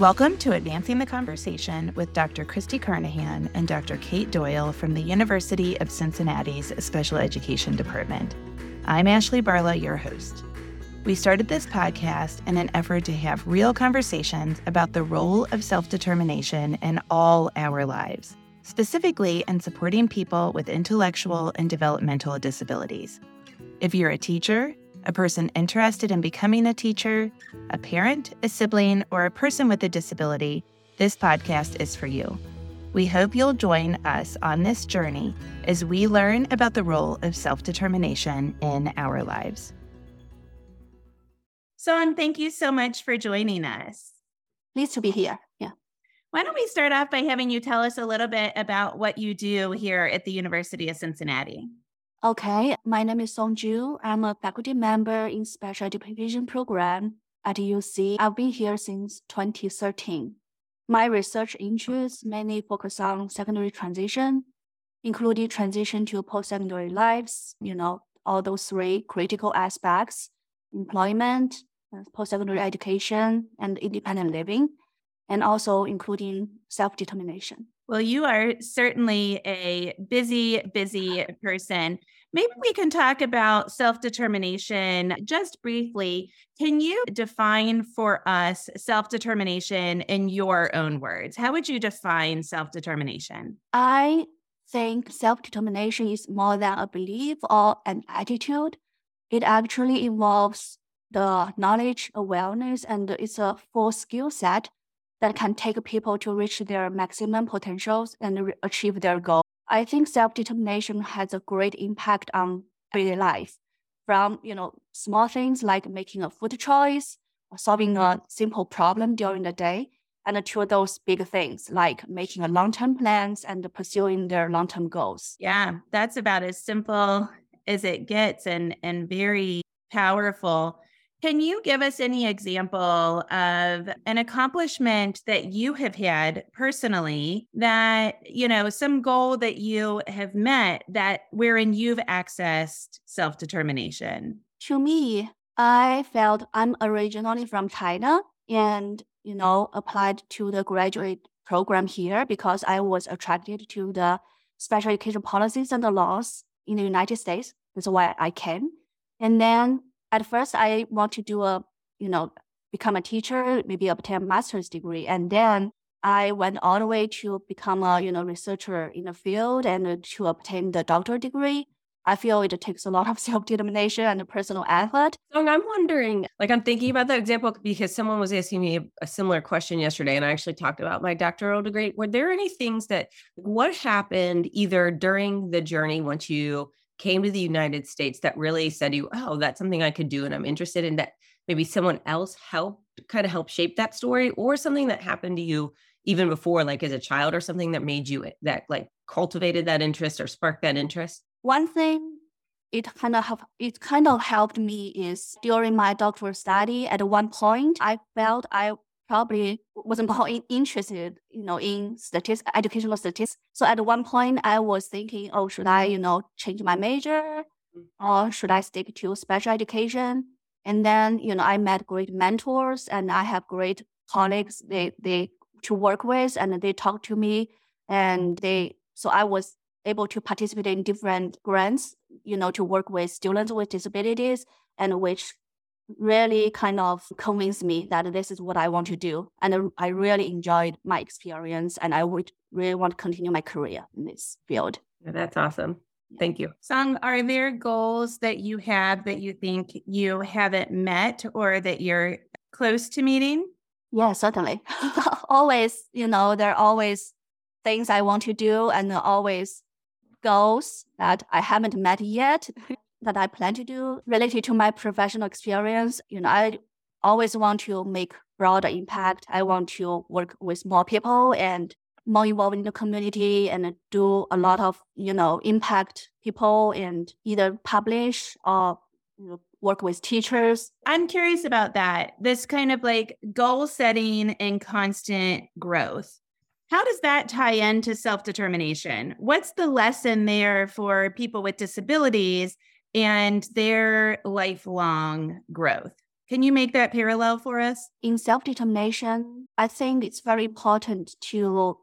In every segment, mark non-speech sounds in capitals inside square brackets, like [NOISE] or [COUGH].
Welcome to Advancing the Conversation with Dr. Christy Carnahan and Dr. Kate Doyle from the University of Cincinnati's Special Education Department. I'm Ashley Barla, your host. We started this podcast in an effort to have real conversations about the role of self determination in all our lives, specifically in supporting people with intellectual and developmental disabilities. If you're a teacher, a person interested in becoming a teacher, a parent, a sibling, or a person with a disability, this podcast is for you. We hope you'll join us on this journey as we learn about the role of self determination in our lives. Song, thank you so much for joining us. Pleased to be here. Yeah. Why don't we start off by having you tell us a little bit about what you do here at the University of Cincinnati? Okay, my name is Song Ju. I'm a faculty member in special education program at UC. I've been here since 2013. My research interests mainly focus on secondary transition, including transition to post-secondary lives, you know, all those three critical aspects, employment, uh, post-secondary education, and independent living, and also including self-determination. Well, you are certainly a busy, busy person. Maybe we can talk about self determination just briefly. Can you define for us self determination in your own words? How would you define self determination? I think self determination is more than a belief or an attitude. It actually involves the knowledge, awareness, and it's a full skill set that can take people to reach their maximum potentials and re- achieve their goal. I think self-determination has a great impact on daily life from, you know, small things like making a food choice or solving a simple problem during the day and to those big things like making a long-term plans and pursuing their long-term goals. Yeah, that's about as simple as it gets and and very powerful. Can you give us any example of an accomplishment that you have had personally that, you know, some goal that you have met that wherein you've accessed self determination? To me, I felt I'm originally from China and, you know, applied to the graduate program here because I was attracted to the special education policies and the laws in the United States. That's why I came. And then at first I want to do a, you know, become a teacher, maybe obtain a master's degree. And then I went all the way to become a, you know, researcher in the field and to obtain the doctorate degree. I feel it takes a lot of [LAUGHS] self-determination and personal effort. So I'm wondering, like I'm thinking about that example because someone was asking me a, similar question yesterday, and I actually talked about my doctoral degree. Were there any things that what happened either during the journey once you came to the United States that really said to you, oh, that's something I could do and I'm interested in that maybe someone else helped kind of help shape that story or something that happened to you even before like as a child or something that made you eh, that like cultivated that interest or sparked that interest? One thing it kind of have, it kind of helped me is during my doctoral study at one point i felt i probably wasn't [LAUGHS] more interested, you know, in statistics, educational statistics. So at one point, I was thinking, oh, should I, you know, change my major, mm. or should I stick to special education? And then, you know, I met great mentors, and I have great colleagues. They they to work with, and they talk to me, and they. So I was able to participate in different grants, you know, to work with students with disabilities, and which really kind of convinced me that this is what I want to do. And I really enjoyed my experience and I would really want to continue my career in this field. That's awesome. Thank you. Song, are there goals that you have that you think you haven't met or that you're close to meeting? Yeah, certainly. [LAUGHS] always, you know, there are always things I want to do and always goals that I haven't met yet that I plan to do related to my professional experience. You know, I always want to make broader impact. I want to work with more people and more involved in the community and do a lot of, you know, impact people and either publish or you know, work with teachers. I'm curious about that. This kind of like goal setting and constant growth. How does that tie into self determination? What's the lesson there for people with disabilities and their lifelong growth. Can you make that parallel for us? In self determination, I think it's very important to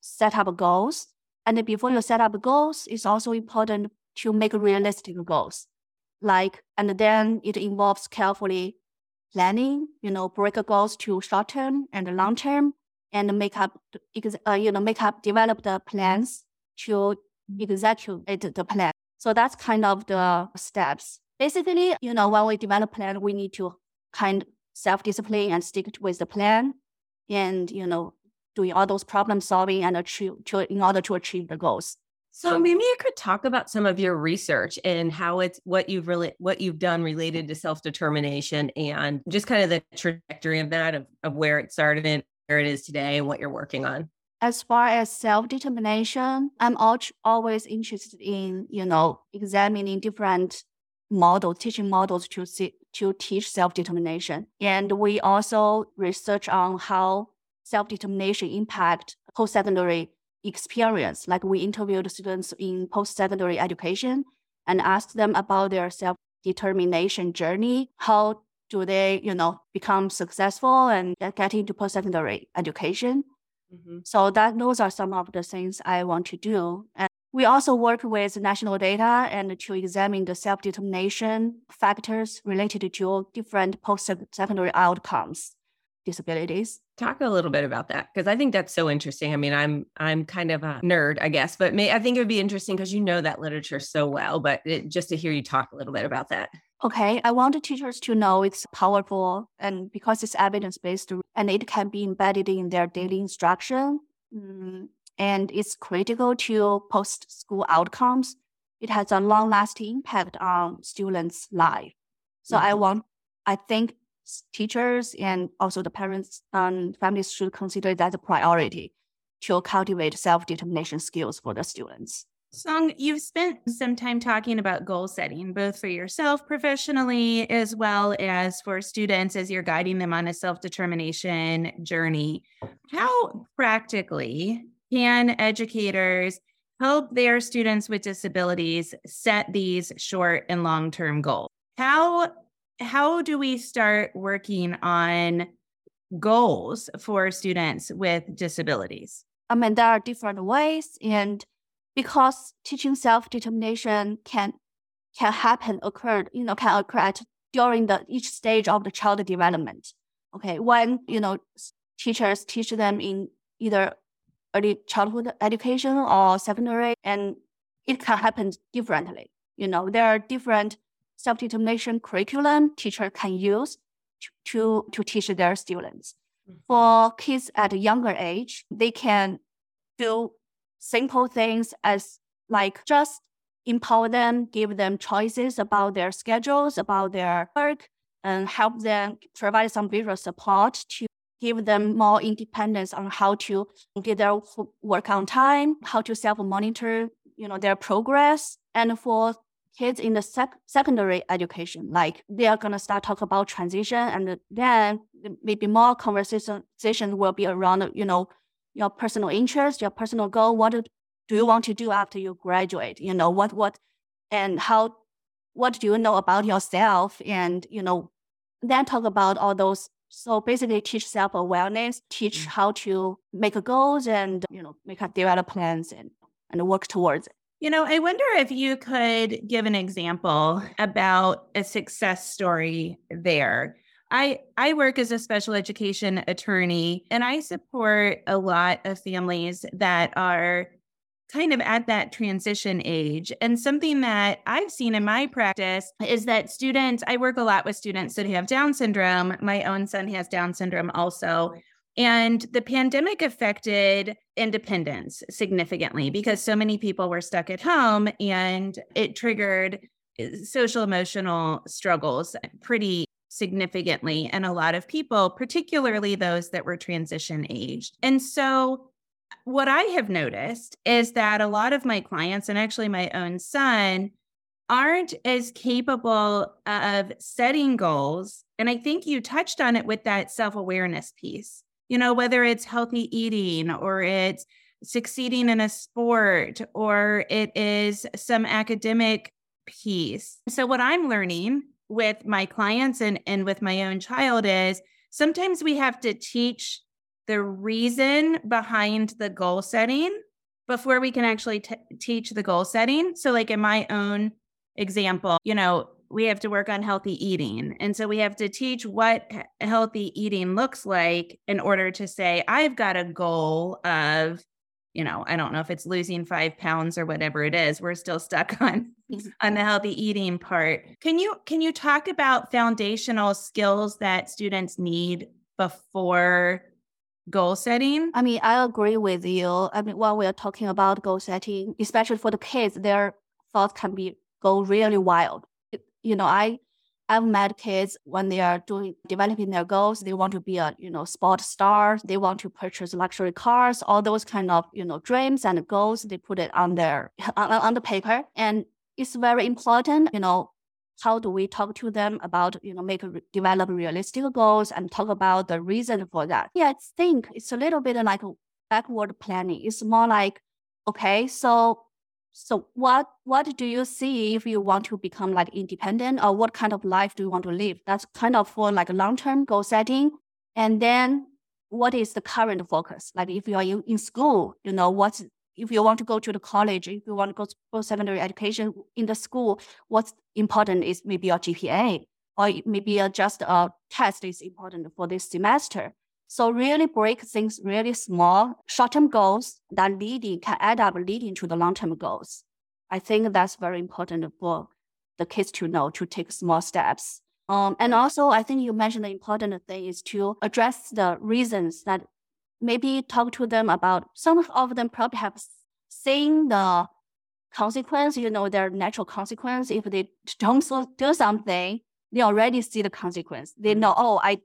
set up goals. And before you set up goals, it's also important to make realistic goals. Like, and then it involves carefully planning, you know, break goals to short term and long term and make up, uh, you know, make up, develop the plans to execute the plan. So that's kind of the steps. Basically, you know, when we develop plan, we need to kind self-discipline and stick with the plan and you know doing all those problem solving and achieve to, in order to achieve the goals so maybe you could talk about some of your research and how it's what you've really what you've done related to self-determination and just kind of the trajectory of that of, of where it started and where it is today and what you're working on as far as self-determination i'm always interested in you know examining different models teaching models to see to teach self-determination. And we also research on how self-determination impact post-secondary experience. Like we interviewed students in post-secondary education and asked them about their self-determination journey. How do they, you know, become successful and get into post-secondary education? Mm-hmm. So that those are some of the things I want to do. And we also work with national data and to examine the self-determination factors related to different post-secondary outcomes, disabilities. Talk a little bit about that because I think that's so interesting. I mean, I'm I'm kind of a nerd, I guess, but may, I think it would be interesting because you know that literature so well. But it, just to hear you talk a little bit about that. Okay, I want the teachers to know it's powerful and because it's evidence based and it can be embedded in their daily instruction. Mm, and it's critical to post school outcomes. It has a long lasting impact on students' life. So mm-hmm. I want, I think teachers and also the parents and families should consider that a priority to cultivate self determination skills for the students. Song, you've spent some time talking about goal setting, both for yourself professionally as well as for students as you're guiding them on a self determination journey. How practically can educators help their students with disabilities set these short and long-term goals? How how do we start working on goals for students with disabilities? I mean, there are different ways, and because teaching self-determination can can happen occur, you know, can occur at during the each stage of the child development. Okay, when you know teachers teach them in either early childhood education or secondary, and it can happen differently. You know, there are different self-determination curriculum teacher can use to, to, to teach their students. Mm-hmm. For kids at a younger age, they can do simple things as like just empower them, give them choices about their schedules, about their work, and help them provide some visual support to give them more independence on how to get their work on time, how to self-monitor, you know, their progress. And for kids in the sec- secondary education, like they are gonna start talk about transition, and then maybe more conversation will be around, you know, your personal interest, your personal goal. What do you want to do after you graduate? You know, what what and how what do you know about yourself? And you know, then talk about all those so basically teach self-awareness, teach mm. how to make goals and, you know, make a develop plans and, and work towards it. You know, I wonder if you could give an example about a success story there. I I work as a special education attorney and I support a lot of families that are kind of at that transition age. And something that I've seen in my practice is that students, I work a lot with students that have Down syndrome. My own son has Down syndrome also. And the pandemic affected independence significantly because so many people were stuck at home and it triggered eh, social emotional struggles pretty significantly in a lot of people, particularly those that were transition aged. And so what I have noticed is that a lot of my clients, and actually my own son, aren't as capable of setting goals. And I think you touched on it with that self awareness piece. You know, whether it's healthy eating or it's succeeding in a sport or it is some academic piece. So, what I'm learning with my clients and, and with my own child is sometimes we have to teach the reason behind the goal setting before we can actually t- teach the goal setting. So, like in my own example, you know, we have to work on healthy eating. And so we have to teach what healthy eating looks like in order to say, I've got a goal of, you know, I don't know if it's losing five pounds or whatever it is. We're still stuck [LAUGHS] on Mm-hmm. on the healthy eating part. Can you can you talk about foundational skills that students need before goal setting? I mean, I agree with you. I mean, while we're talking about goal setting, especially for the kids, their thoughts can be go really wild. You know, I I've met kids when they are doing developing their goals, they want to be a, you know, sport star, they want to purchase luxury cars, all those kind of, you know, dreams and goals, they put it on their [LAUGHS] on, on the paper. And it's very important, you know, how do we talk to them about you know make develop realistic goals and talk about the reason for that. Yeah i think it's a little bit like backward planning. It's more like okay so so what what do you see if you want to become like independent or what kind of life do you want to live? That's kind of for like long-term goal setting. And then what is the current focus? Like if you are in, in school you know what's if you want to go to the college, if you want to go for secondary education in the school, what's important is maybe your GPA or maybe just a test is important for this semester. So really break things really small, short-term goals that leading can add up leading to the long-term goals. I think that's very important for the kids to know to take small steps. Um, and also, I think you mentioned the important thing is to address the reasons that maybe talk to them about some of them probably have seen the consequence, you know, their natural consequence. If they [LAUGHS] don't do something, they already see the consequence. They mm-hmm. know, oh, I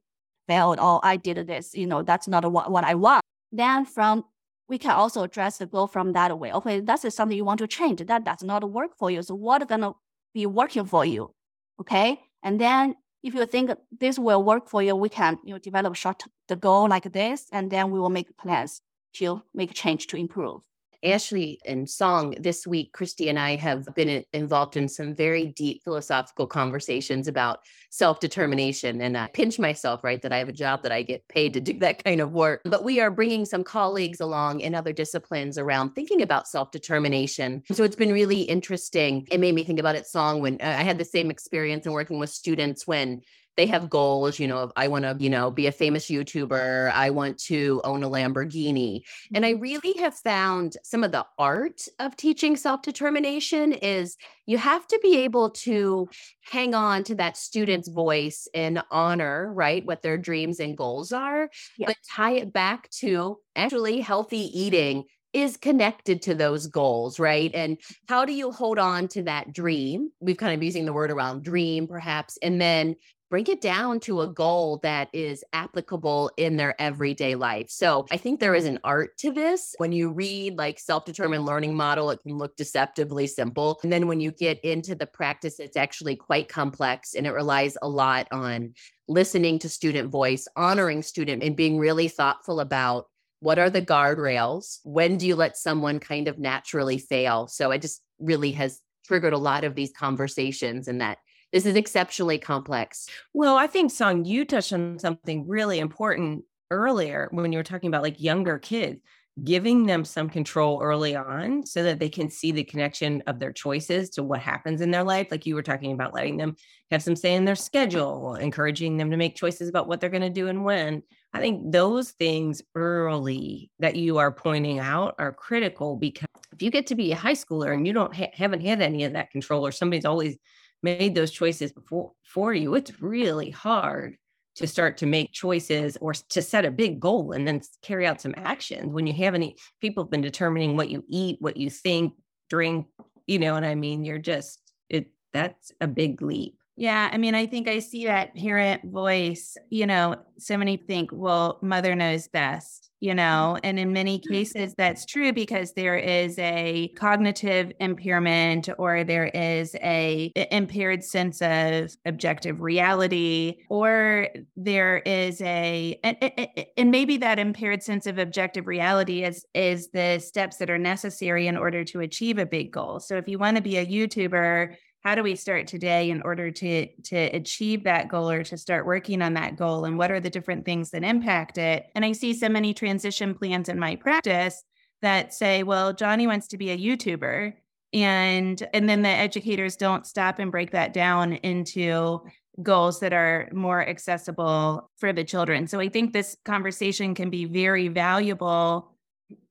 failed, or I did this, you know, that's not what, what I want. Then from we can also address the goal from that way. Okay, that's something you want to change. That does not work for you. So what gonna be working for you? Okay. And then if you think this will work for you, we can you know develop short the goal like this, and then we will make plans to make change to improve. Ashley and Song, this week, Christy and I have been involved in some very deep philosophical conversations about self determination. And I pinch myself, right, that I have a job that I get paid to do that kind of work. But we are bringing some colleagues along in other disciplines around thinking about self determination. So it's been really interesting. It made me think about it, Song, when uh, I had the same experience in working with students when they have goals, you know, I want to, you know, be a famous YouTuber, I want to own a Lamborghini. And I mm-hmm. really have found some of the art of teaching self-determination is you have to be able to hang on to that student's voice and honor, right, what their dreams and goals are, yeah. but tie it back to actually healthy eating is connected to those goals, right? And how do you hold on to that dream? We've kind of using the word around dream, perhaps, and then bring it down to a goal that is applicable in their everyday life. So I think there is an art to this. When you read like self-determined learning model, it can look deceptively simple. And then when you get into the practice, it's actually quite complex and it relies a lot on listening to student voice, honoring student and being really thoughtful about what are the guardrails? When do you let someone kind of naturally fail? So it just really has triggered a lot of these conversations and that this is exceptionally complex. Well, I think Song, you touched on something really important earlier when you were talking about like younger kids, giving them some control early on so that they can see the connection of their choices to what happens in their life. Like you were talking about letting them have some say in their schedule, encouraging them to make choices about what they're going to do and when. I think those things early that you are pointing out are critical because if you get to be a high schooler and you don't ha- haven't had any of that control or somebody's always made those choices before for you, it's really hard to start to make choices or to set a big goal and then carry out some actions when you have any people have been determining what you eat, what you think, drink, you know what I mean? You're just it that's a big leap. Yeah, I mean, I think I see that parent voice. You know, so many think, well, mother knows best, you know, and in many mm-hmm. cases that's true because there is a cognitive impairment or there is a impaired sense of objective reality or there is a and, and maybe that impaired sense of objective reality is is the steps that are necessary in order to achieve a big goal. So if you want to be a YouTuber, how do we start today in order to to achieve that goal or to start working on that goal? And what are the different things that impact it? And i see so many transition plans in my practice that say well johnny wants to be a youtuber and and then the educators don't stop and break that down into goals that are more accessible for the children. So i think this conversation can be very valuable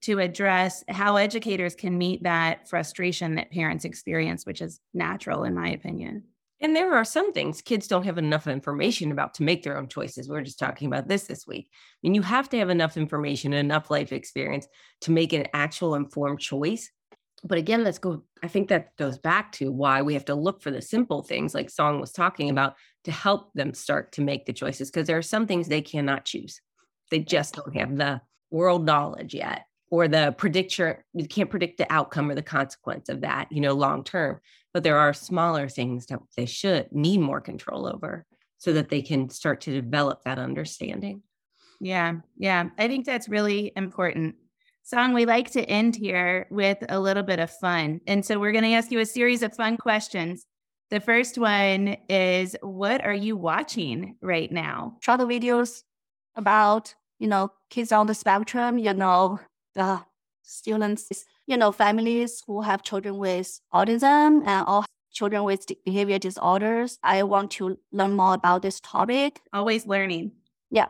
to address how educators can meet that frustration that parents experience, which is natural, in my opinion. And there are some things kids don't have enough information about to make their own choices. We are just talking about this this week. I mean, you have to have enough information, and enough life experience to make an actual informed choice. But again, let's go. I think that goes back to why we have to look for the simple things, like Song was talking about, to help them start to make the choices. Because there are some things they cannot choose. They just don't have the world knowledge yet or the predictor you can't predict the outcome or the consequence of that you know long term but there are smaller things that they should need more control over so that they can start to develop that understanding. Yeah yeah i think that's really important. Song we like to end here with a little bit of fun and so we're going to ask you a series of fun questions. The first one is what are you watching right now? Short videos about you know kids on the spectrum you know the students, you know, families who have children with autism and all children with behavior disorders. I want to learn more about this topic. Always learning. Yeah.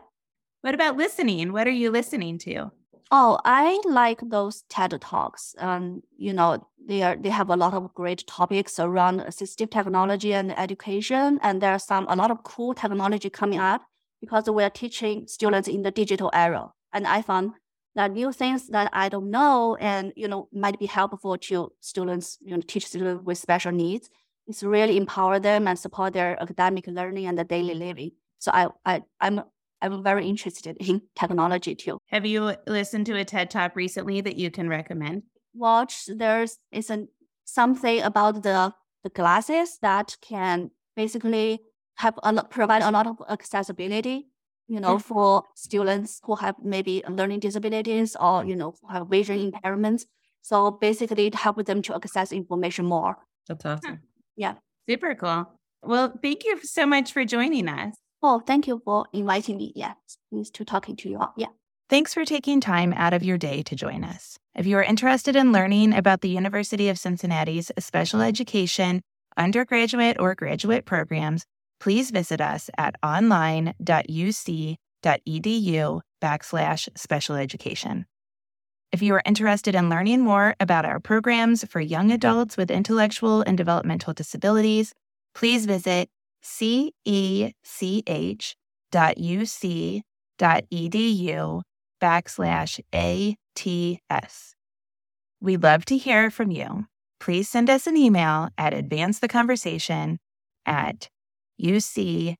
What about listening? What are you listening to? Oh, I like those TED Talks. Um, you know, they are they have a lot of great topics around assistive technology and education, and there are some a lot of cool technology coming up because we are teaching students in the digital era. And I found that new things that I don't know and you know might be helpful to students, you know, teach students with special needs. It's really empower them and support their academic learning and the daily living. So I, I I'm I'm very interested in [LAUGHS] technology too. Have you listened to a TED Talk recently that you can recommend? Watch there's is a something about the the glasses that can basically have a, lot, provide a lot of accessibility you know, mm-hmm. for students who have maybe learning disabilities or, you know, have vision impairments. So basically it helps them to access information more. That's awesome. Yeah. Super cool. Well, thank you so much for joining us. Oh, thank you for inviting me. Yeah. Pleased to talking to you all. Yeah. Thanks for taking time out of your day to join us. If you are interested in learning about the University of Cincinnati's special education, undergraduate, or graduate programs, please visit us at online.uc.edu backslash special education. If you are interested in learning more about our programs for young adults with intellectual and developmental disabilities, please visit cech.uc.edu backslash ATS. We'd love to hear from you. Please send us an email at advancetheconversation at uc.edu.